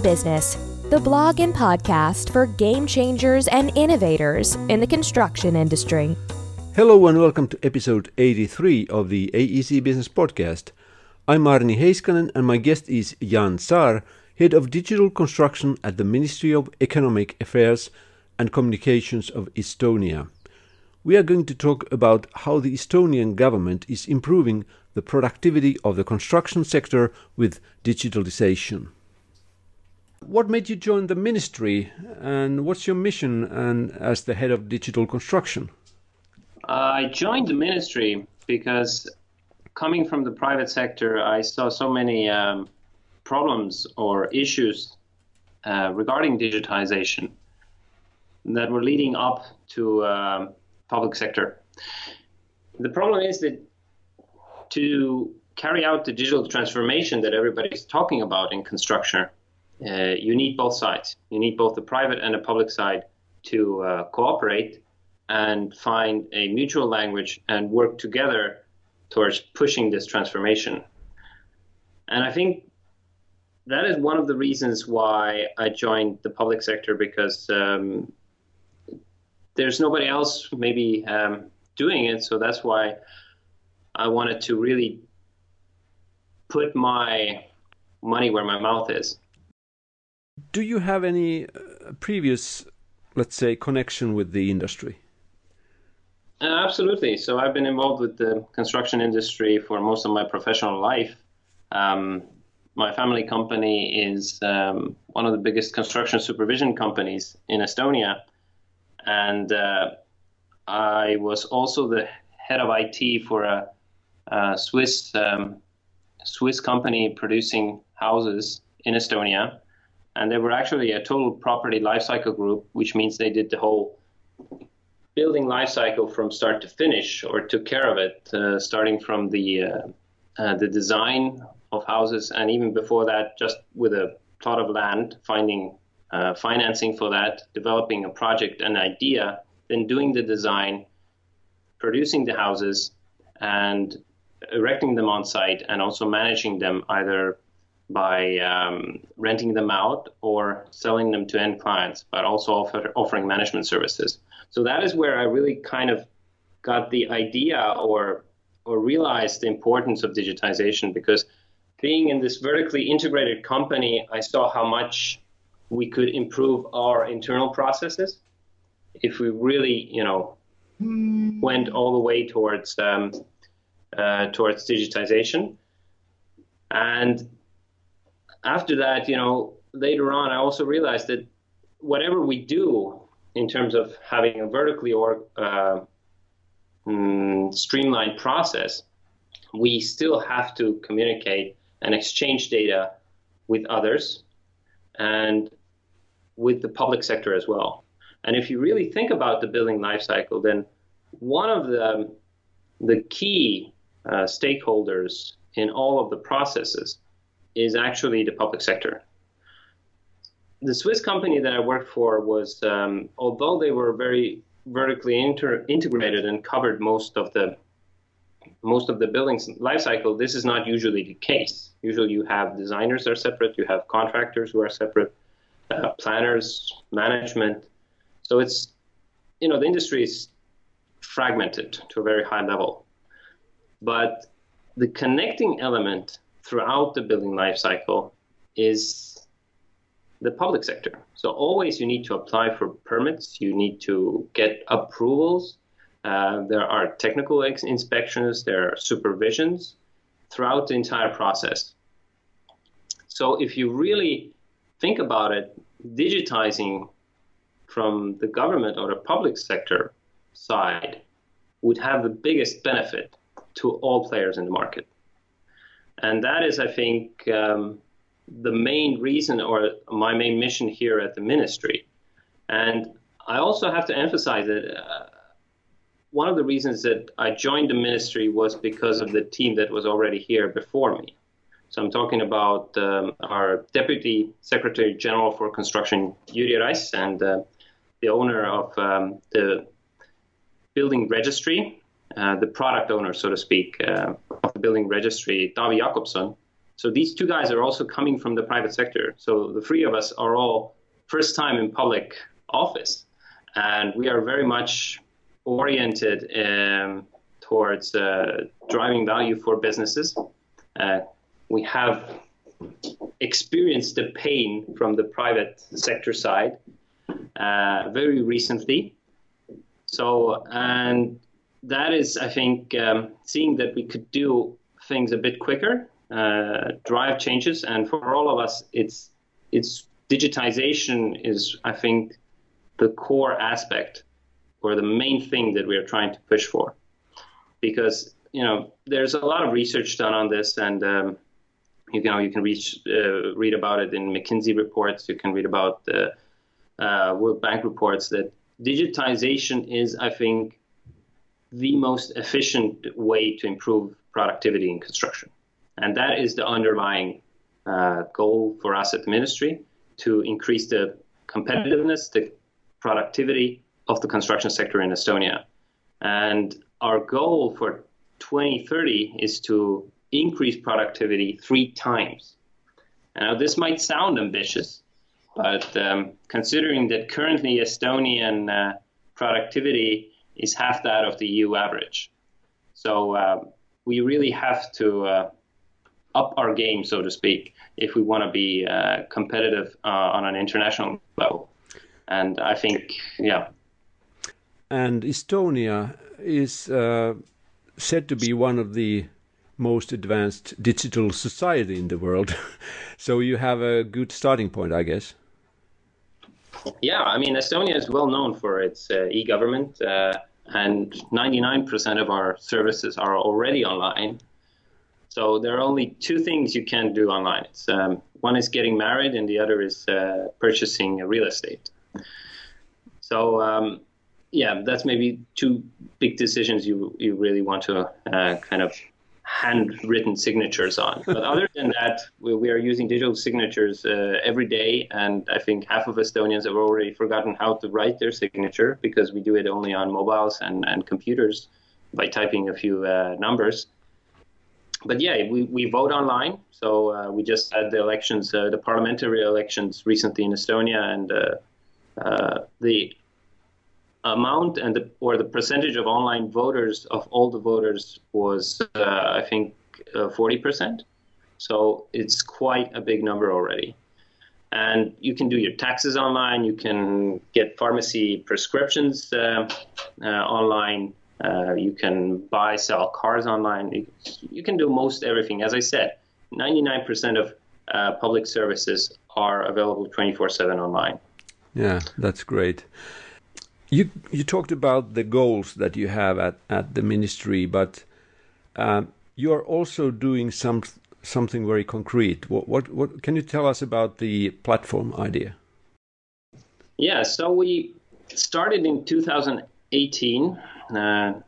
Business, the blog and podcast for game changers and innovators in the construction industry. Hello and welcome to episode 83 of the AEC Business Podcast. I'm Aarni Heiskanen and my guest is Jan Saar, Head of Digital Construction at the Ministry of Economic Affairs and Communications of Estonia. We are going to talk about how the Estonian government is improving the productivity of the construction sector with digitalization. What made you join the ministry and what's your mission and as the head of digital construction? I joined the ministry because coming from the private sector, I saw so many um, problems or issues uh, regarding digitization that were leading up to uh, public sector. The problem is that to carry out the digital transformation that everybody's talking about in construction, uh, you need both sides. You need both the private and the public side to uh, cooperate and find a mutual language and work together towards pushing this transformation. And I think that is one of the reasons why I joined the public sector because um, there's nobody else maybe um, doing it. So that's why I wanted to really put my money where my mouth is. Do you have any uh, previous, let's say, connection with the industry? Uh, absolutely. So I've been involved with the construction industry for most of my professional life. Um, my family company is um, one of the biggest construction supervision companies in Estonia. And uh, I was also the head of IT for a uh, Swiss um, Swiss company producing houses in Estonia, and they were actually a total property lifecycle group, which means they did the whole building lifecycle from start to finish, or took care of it, uh, starting from the uh, uh, the design of houses, and even before that, just with a plot of land, finding uh, financing for that, developing a project, an idea, then doing the design, producing the houses, and erecting them on site and also managing them either by um, renting them out or selling them to end clients, but also offer, offering management services. So that is where I really kind of got the idea or or realized the importance of digitization because being in this vertically integrated company, I saw how much we could improve our internal processes if we really, you know, went all the way towards um, uh, towards digitization. And after that, you know, later on, I also realized that whatever we do in terms of having a vertically or uh, mm, streamlined process, we still have to communicate and exchange data with others and with the public sector as well. And if you really think about the building lifecycle, then one of the the key uh, stakeholders in all of the processes is actually the public sector. The Swiss company that I worked for was, um, although they were very vertically inter- integrated and covered most of the most of the building's life cycle, this is not usually the case. Usually, you have designers are separate, you have contractors who are separate, uh, planners, management. So it's you know the industry is fragmented to a very high level. But the connecting element throughout the building life cycle is the public sector. So always you need to apply for permits, you need to get approvals. Uh, there are technical ex- inspections, there are supervisions throughout the entire process. So if you really think about it, digitizing from the government or the public sector side would have the biggest benefit to all players in the market. And that is, I think, um, the main reason or my main mission here at the ministry. And I also have to emphasize that uh, one of the reasons that I joined the ministry was because of the team that was already here before me. So I'm talking about um, our Deputy Secretary General for Construction, Jüri Rass, and uh, the owner of um, the building registry, uh, the product owner, so to speak, uh, building registry, Davi Jakobson. So these two guys are also coming from the private sector. So the three of us are all first time in public office, and we are very much oriented um, towards uh, driving value for businesses. Uh, we have experienced the pain from the private sector side uh, very recently. So, and that is, I think, um, seeing that we could do things a bit quicker, uh, drive changes, and for all of us, it's it's digitization is, I think, the core aspect or the main thing that we are trying to push for, because you know there's a lot of research done on this, and um, you know you can reach, uh, read about it in McKinsey reports. You can read about the uh, World Bank reports that digitization is, I think, the most efficient way to improve productivity in construction. And that is the underlying uh, goal for us at the ministry to increase the competitiveness, the productivity of the construction sector in Estonia. And our goal for 2030 is to increase productivity three times. Now, this might sound ambitious, but um, considering that currently Estonian uh, productivity is half that of the EU average, so uh, we really have to uh, up our game, so to speak, if we want to be uh, competitive uh, on an international level. And I think, yeah. And Estonia is uh, said to be one of the most advanced digital society in the world. so you have a good starting point, I guess. Yeah, I mean, Estonia is well known for its uh, e government, uh, and 99% of our services are already online. So there are only two things you can do online. It's, um, one is getting married, and the other is uh, purchasing real estate. So, um, yeah, that's maybe two big decisions you you really want to uh, kind of handwritten signatures on. But other than that, we, we are using digital signatures uh, every day, and I think half of Estonians have already forgotten how to write their signature because we do it only on mobiles and, and computers by typing a few uh, numbers. But yeah, we, we vote online. So uh, we just had the elections, uh, the parliamentary elections recently in Estonia, and uh, uh, the amount and the, or the percentage of online voters of all the voters was, uh, I think, uh, 40%. So it's quite a big number already. And you can do your taxes online. You can get pharmacy prescriptions uh, uh online. Uh, you can buy, sell cars online. You, can do most everything. As I said, 99% of uh, public services are available 24 7 online. Yeah, that's great. You you talked about the goals that you have at, at the ministry, but uh, you are also doing some something very concrete. What, what what can you tell us about the platform idea? Yeah, so we started in 2018, uh,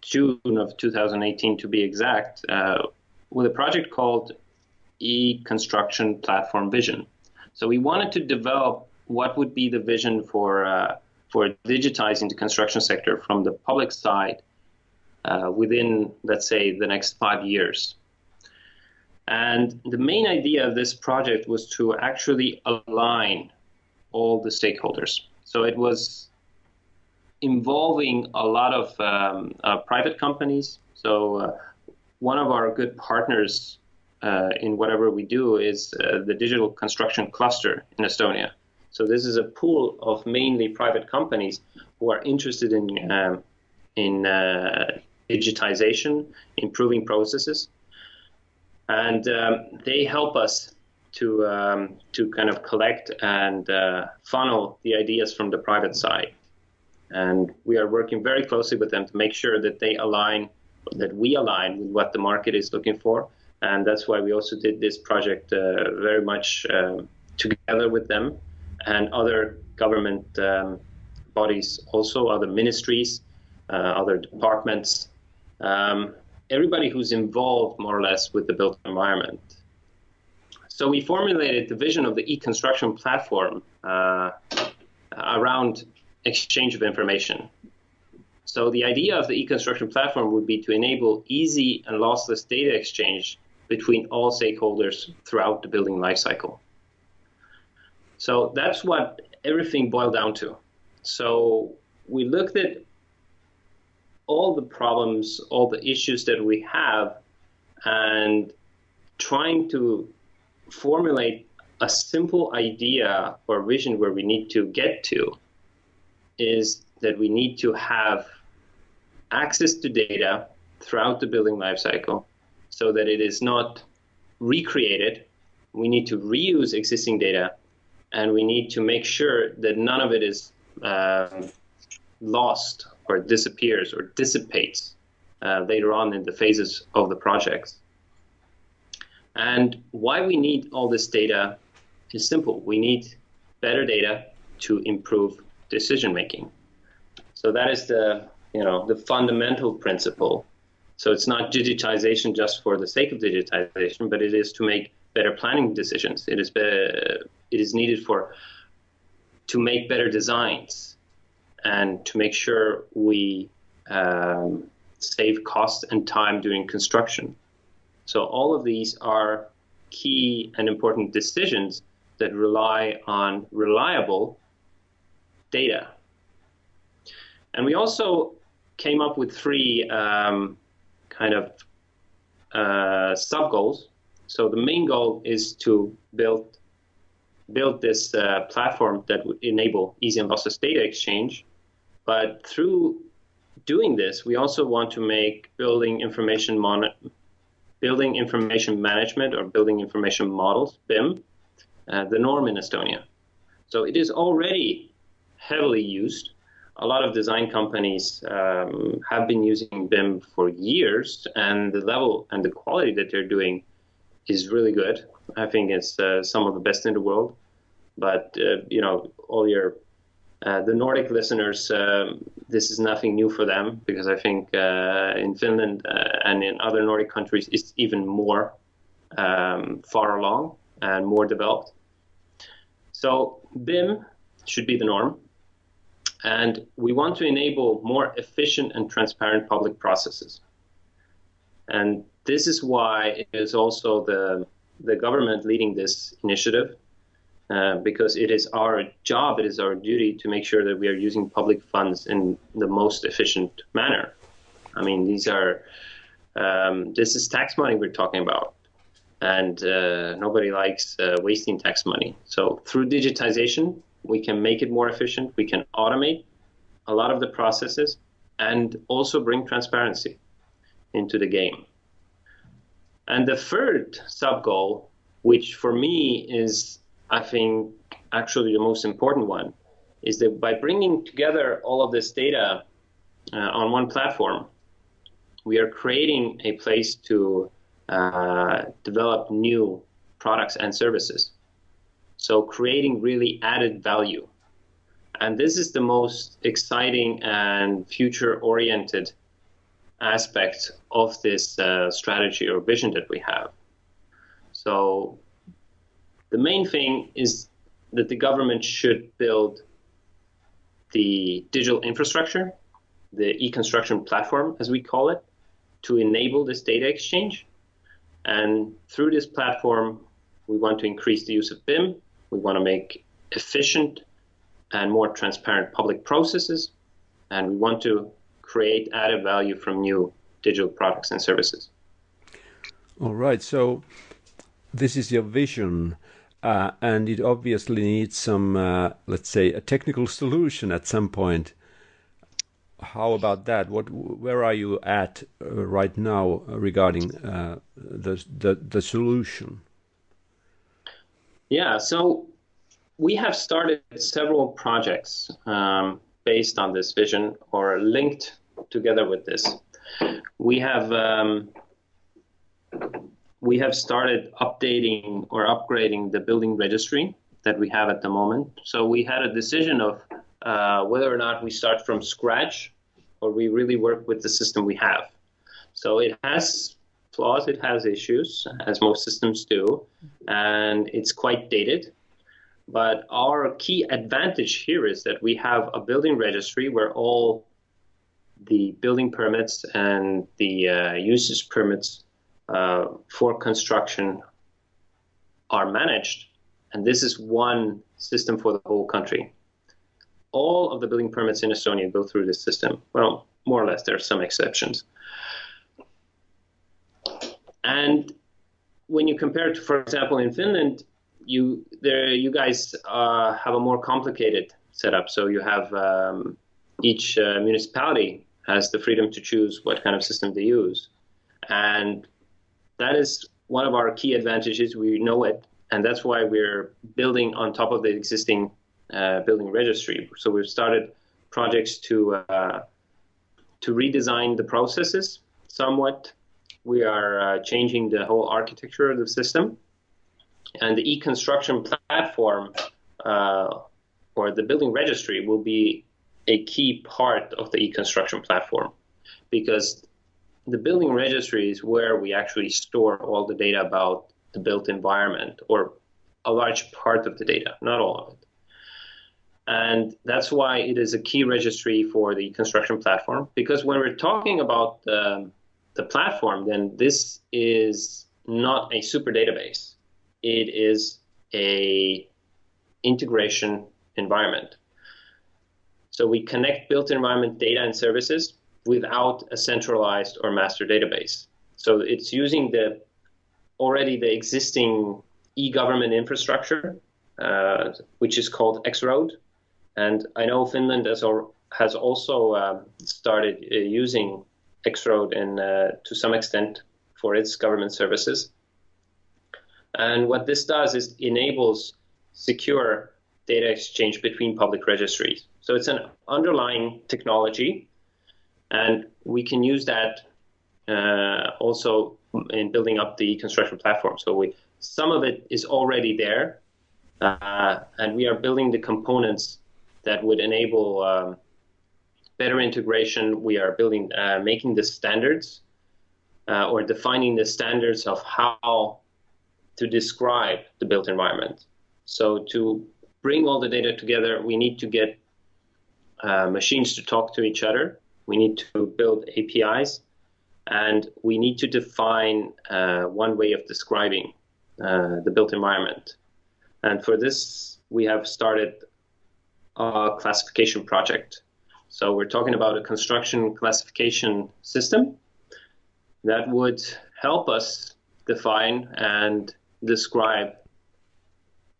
June of 2018 to be exact, uh, with a project called e-construction platform vision. So we wanted to develop what would be the vision for uh, for digitizing the construction sector from the public side uh, within, let's say, the next five years. And the main idea of this project was to actually align all the stakeholders. So it was involving a lot of um, uh, private companies. So uh, one of our good partners uh, in whatever we do is uh, the digital construction cluster in Estonia. So this is a pool of mainly private companies who are interested in um, in uh, digitization, improving processes, and um, they help us to um, to kind of collect and uh, funnel the ideas from the private side. And we are working very closely with them to make sure that they align, that we align with what the market is looking for. And that's why we also did this project uh, very much um, together with them and other government um, bodies, also other ministries, uh, other departments, um, everybody who's involved more or less with the built environment. So we formulated the vision of the e-construction platform uh, around exchange of information. So the idea of the e-construction platform would be to enable easy and lossless data exchange between all stakeholders throughout the building lifecycle. So that's what everything boiled down to. So we looked at all the problems, all the issues that we have, and trying to formulate a simple idea or vision where we need to get to is that we need to have access to data throughout the building lifecycle so that it is not recreated. We need to reuse existing data and we need to make sure that none of it is um, lost or disappears or dissipates uh, later on in the phases of the project. And why we need all this data is simple. We need better data to improve decision making. So that is the you know the fundamental principle. So it's not digitization just for the sake of digitization, but it is to make better planning decisions. It is be, it is needed for to make better designs and to make sure we um, save cost and time during construction. So all of these are key and important decisions that rely on reliable data. And we also came up with three um, kind of uh, sub goals. So the main goal is to build build this uh, platform that would enable easy and lossless data exchange. But through doing this, we also want to make building information mon- building information management or building information models BIM uh, the norm in Estonia. So it is already heavily used. A lot of design companies um, have been using BIM for years, and the level and the quality that they're doing is really good. I think it's uh, some of the best in the world. But uh, you know, all your uh, the Nordic listeners, um, this is nothing new for them because I think uh, in Finland and in other Nordic countries, it's even more um, far along and more developed. So BIM should be the norm. And we want to enable more efficient and transparent public processes. And this is why it is also the, the government leading this initiative, uh, because it is our job, it is our duty to make sure that we are using public funds in the most efficient manner. I mean, these are, um, this is tax money we're talking about and uh, nobody likes uh, wasting tax money. So through digitization, we can make it more efficient. We can automate a lot of the processes and also bring transparency into the game. And the third sub goal, which for me is, I think, actually the most important one, is that by bringing together all of this data uh, on one platform, we are creating a place to uh, develop new products and services. So creating really added value. And this is the most exciting and future oriented aspect of this uh, strategy or vision that we have. So the main thing is that the government should build the digital infrastructure, the e-construction platform, as we call it, to enable this data exchange. And through this platform, we want to increase the use of BIM. We want to make efficient and more transparent public processes. And we want to create added value from new digital products and services. All right. So this is your vision. Uh, and it obviously needs some, uh, let's say, a technical solution at some point how about that? What, where are you at uh, right now regarding uh, the, the the solution? Yeah, so we have started several projects um, based on this vision or linked together with this. We have um, we have started updating or upgrading the building registry that we have at the moment. So we had a decision of uh, whether or not we start from scratch or we really work with the system we have. So it has flaws, it has issues, as most systems do, and it's quite dated. But our key advantage here is that we have a building registry where all the building permits and the uh, usage permits uh, for construction are managed, and this is one system for the whole country. All of the building permits in Estonia go through this system. Well, more or less, there are some exceptions. And when you compare to, for example, in Finland, you there you guys uh, have a more complicated setup. So you have um, each uh, municipality has the freedom to choose what kind of system they use, and that is one of our key advantages. We know it, and that's why we're building on top of the existing uh, building registry. So we've started projects to uh, to redesign the processes somewhat we are uh, changing the whole architecture of the system. And the e-construction platform uh, or the building registry will be a key part of the e-construction platform because the building registry is where we actually store all the data about the built environment or a large part of the data, not all of it. And that's why it is a key registry for the construction platform. Because when we're talking about um, the platform, then this is not a super database. It is a integration environment. So we connect built environment data and services without a centralized or master database. So it's using the already the existing e-government infrastructure, uh, which is called X-Road. And I know Finland has, has also uh, started uh, using X-Road and uh, to some extent for its government services. And what this does is enables secure data exchange between public registries. So it's an underlying technology, and we can use that uh, also in building up the construction platform. So we some of it is already there, uh, and we are building the components that would enable um, better integration. We are building, uh, making the standards uh, or defining the standards of how to describe the built environment. So to bring all the data together, we need to get uh, machines to talk to each other. We need to build APIs, and we need to define uh, one way of describing uh, the built environment. And for this, we have started a classification project so we're talking about a construction classification system that would help us define and describe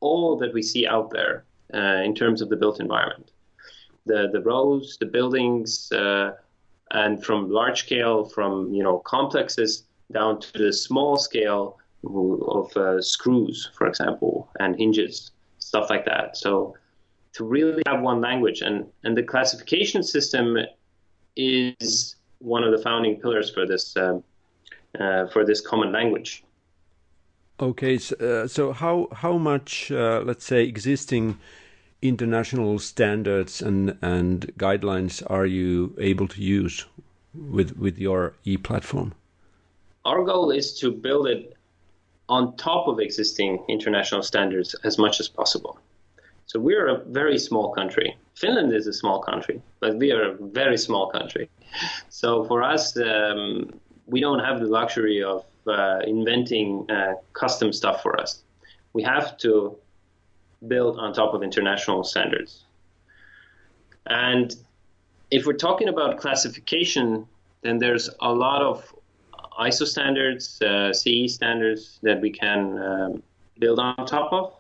all that we see out there uh, in terms of the built environment. The, the roads, the buildings, uh, and from large scale, from you know complexes down to the small scale of uh, screws, for example, and hinges, stuff like that. So to really have one language. And, and the classification system is one of the founding pillars for this uh, uh, for this common language. Okay, so, uh, so how how much uh, let's say existing international standards and and guidelines are you able to use with with your e platform? Our goal is to build it on top of existing international standards as much as possible. So we're a very small country. Finland is a small country, but we are a very small country. So for us, um, we don't have the luxury of uh, inventing uh, custom stuff for us. We have to build on top of international standards. And if we're talking about classification, then there's a lot of ISO standards, uh, CE standards that we can um, build on top of.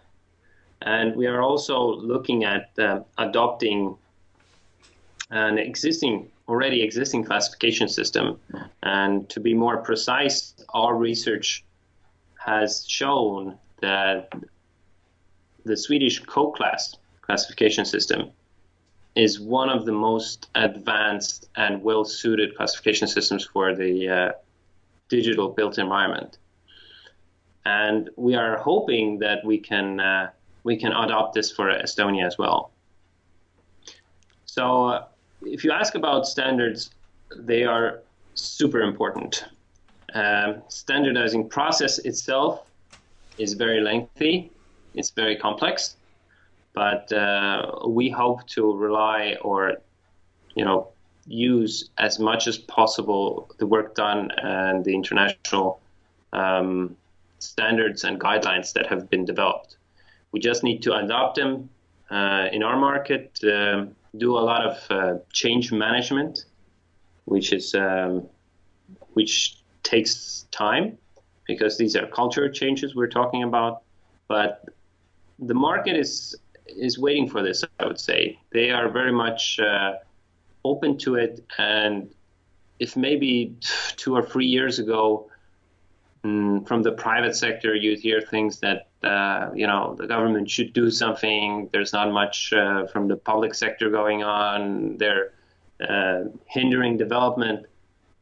And we are also looking at uh, adopting an existing, already existing classification system. And to be more precise, our research has shown that the Swedish CoClass classification system is one of the most advanced and well suited classification systems for the uh, digital built environment. And we are hoping that we can uh, we can adopt this for Estonia as well. So, uh, if you ask about standards, they are super important. Um, standardizing process itself is very lengthy, it's very complex, but uh, we hope to rely or, you know, use as much as possible the work done and the international um, standards and guidelines that have been developed. We just need to adopt them uh, in our market, uh, do a lot of uh, change management, which is um, which takes time because these are culture changes we're talking about. But the market is is waiting for this. I would say they are very much uh, open to it, and if maybe two or three years ago from the private sector, you'd hear things that uh, you know the government should do something. There's not much uh, from the public sector going on. They're uh, hindering development.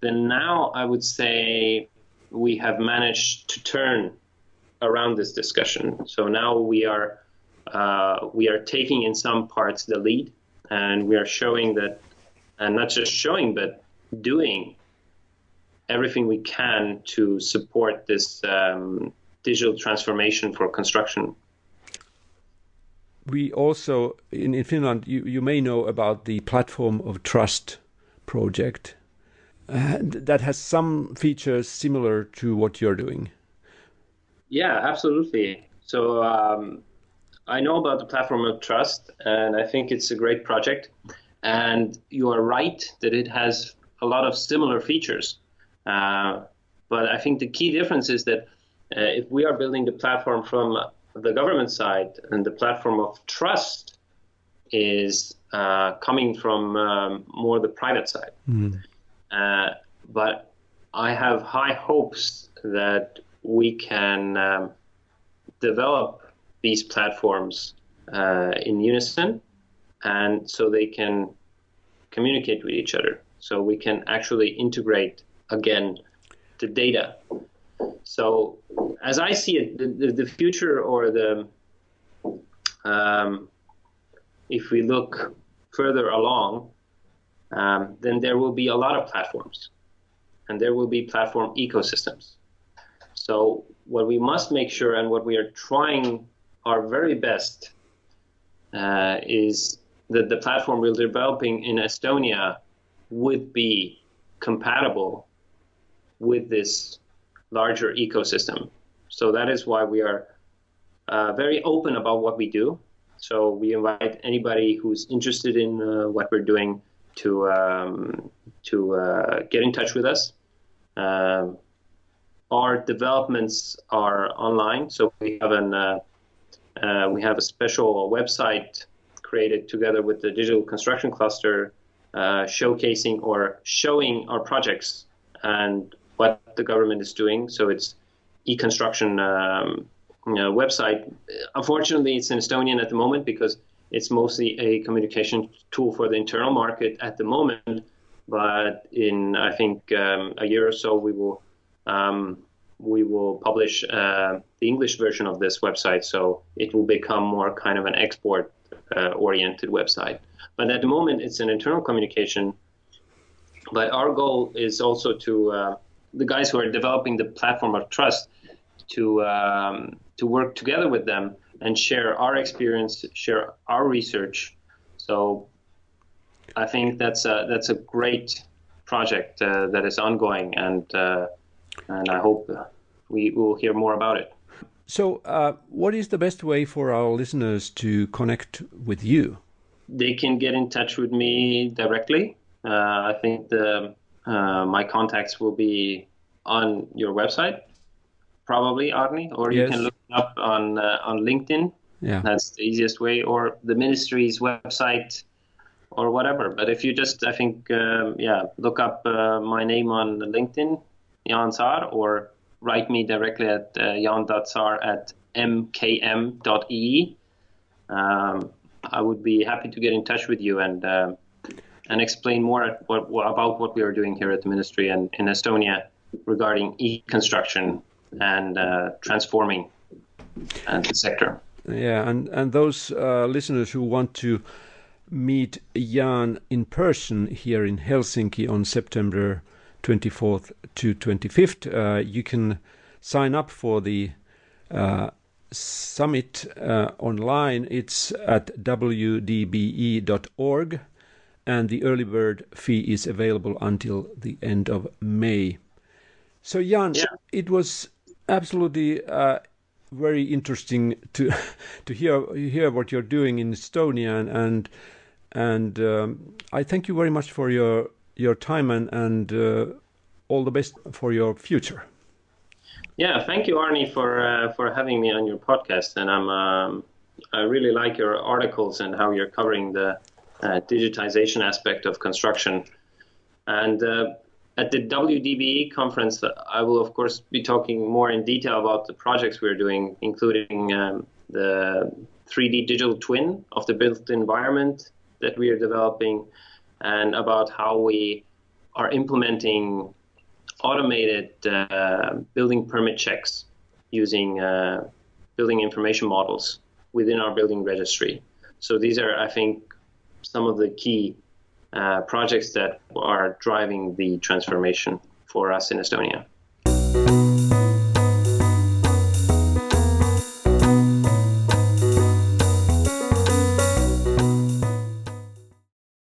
Then now I would say we have managed to turn around this discussion. So now we are uh, we are taking in some parts the lead, and we are showing that, and not just showing, but doing everything we can to support this um, digital transformation for construction. We also, in, in Finland, you, you may know about the Platform of Trust project. Uh, that has some features similar to what you're doing. Yeah, absolutely. So um, I know about the Platform of Trust, and I think it's a great project. And you are right that it has a lot of similar features. Uh, but I think the key difference is that uh, if we are building the platform from the government side and the platform of trust is uh, coming from um, more the private side. Mm. but I have high hopes that we can um, develop these platforms uh, in unison and so they can communicate with each other so we can actually integrate again the data. So as I see it, the, the future or the um, if we look further along, um, then there will be a lot of platforms, and there will be platform ecosystems. So what we must make sure, and what we are trying our very best, uh, is that the platform we're developing in Estonia would be compatible with this larger ecosystem. So that is why we are uh, very open about what we do. So we invite anybody who's interested in uh, what we're doing to um, to uh, get in touch with us. Um, our developments are online, so we have an uh, uh, we have a special website created together with the digital construction cluster uh, showcasing or showing our projects and what the government is doing. So it's e-construction um, you know, website. Unfortunately, it's in Estonian at the moment because it's mostly a communication tool for the internal market at the moment. But in I think um, a year or so, we will um, we will publish uh, the English version of this website, so it will become more kind of an export uh, oriented website. But at the moment, it's an internal communication. But our goal is also to uh, the guys who are developing the platform of trust to um, to work together with them and share our experience, share our research. So I think that's a that's a great project uh, that is ongoing, and uh, and I hope we will hear more about it. So, uh, what is the best way for our listeners to connect with you? they can get in touch with me directly. Uh, I think the uh, my contacts will be on your website, probably Aarni, or yes. you can look up on uh, on LinkedIn. Yeah, that's the easiest way, or the ministry's website, or whatever. But if you just, I think, um, yeah, look up uh, my name on LinkedIn, Jan Saar, or write me directly at uh, jan.saar at mkm.ee. Um, I would be happy to get in touch with you and uh, and explain more what, what, about what we are doing here at the ministry and in Estonia regarding e-construction and uh, transforming uh, the sector. Yeah, and and those uh, listeners who want to meet Jan in person here in Helsinki on September 24th to 25th, uh, you can sign up for the uh, summit uh, online. It's at wdbe.org, and the early bird fee is available until the end of May. So, Jan, yeah. it was Absolutely, uh, very interesting to to hear hear what you're doing in Estonia, and and, and um, I thank you very much for your your time and and uh, all the best for your future. Yeah, thank you, Aarni, for uh, for having me on your podcast, and I'm um, I really like your articles and how you're covering the digitization aspect of construction. And uh, at the WDBE conference, I will of course be talking more in detail about the projects we're doing, including um, the 3D digital twin of the built environment that we are developing, and about how we are implementing automated uh, building permit checks using uh, building information models within our building registry. So these are, I think, some of the key uh, projects that are driving the transformation for us in Estonia.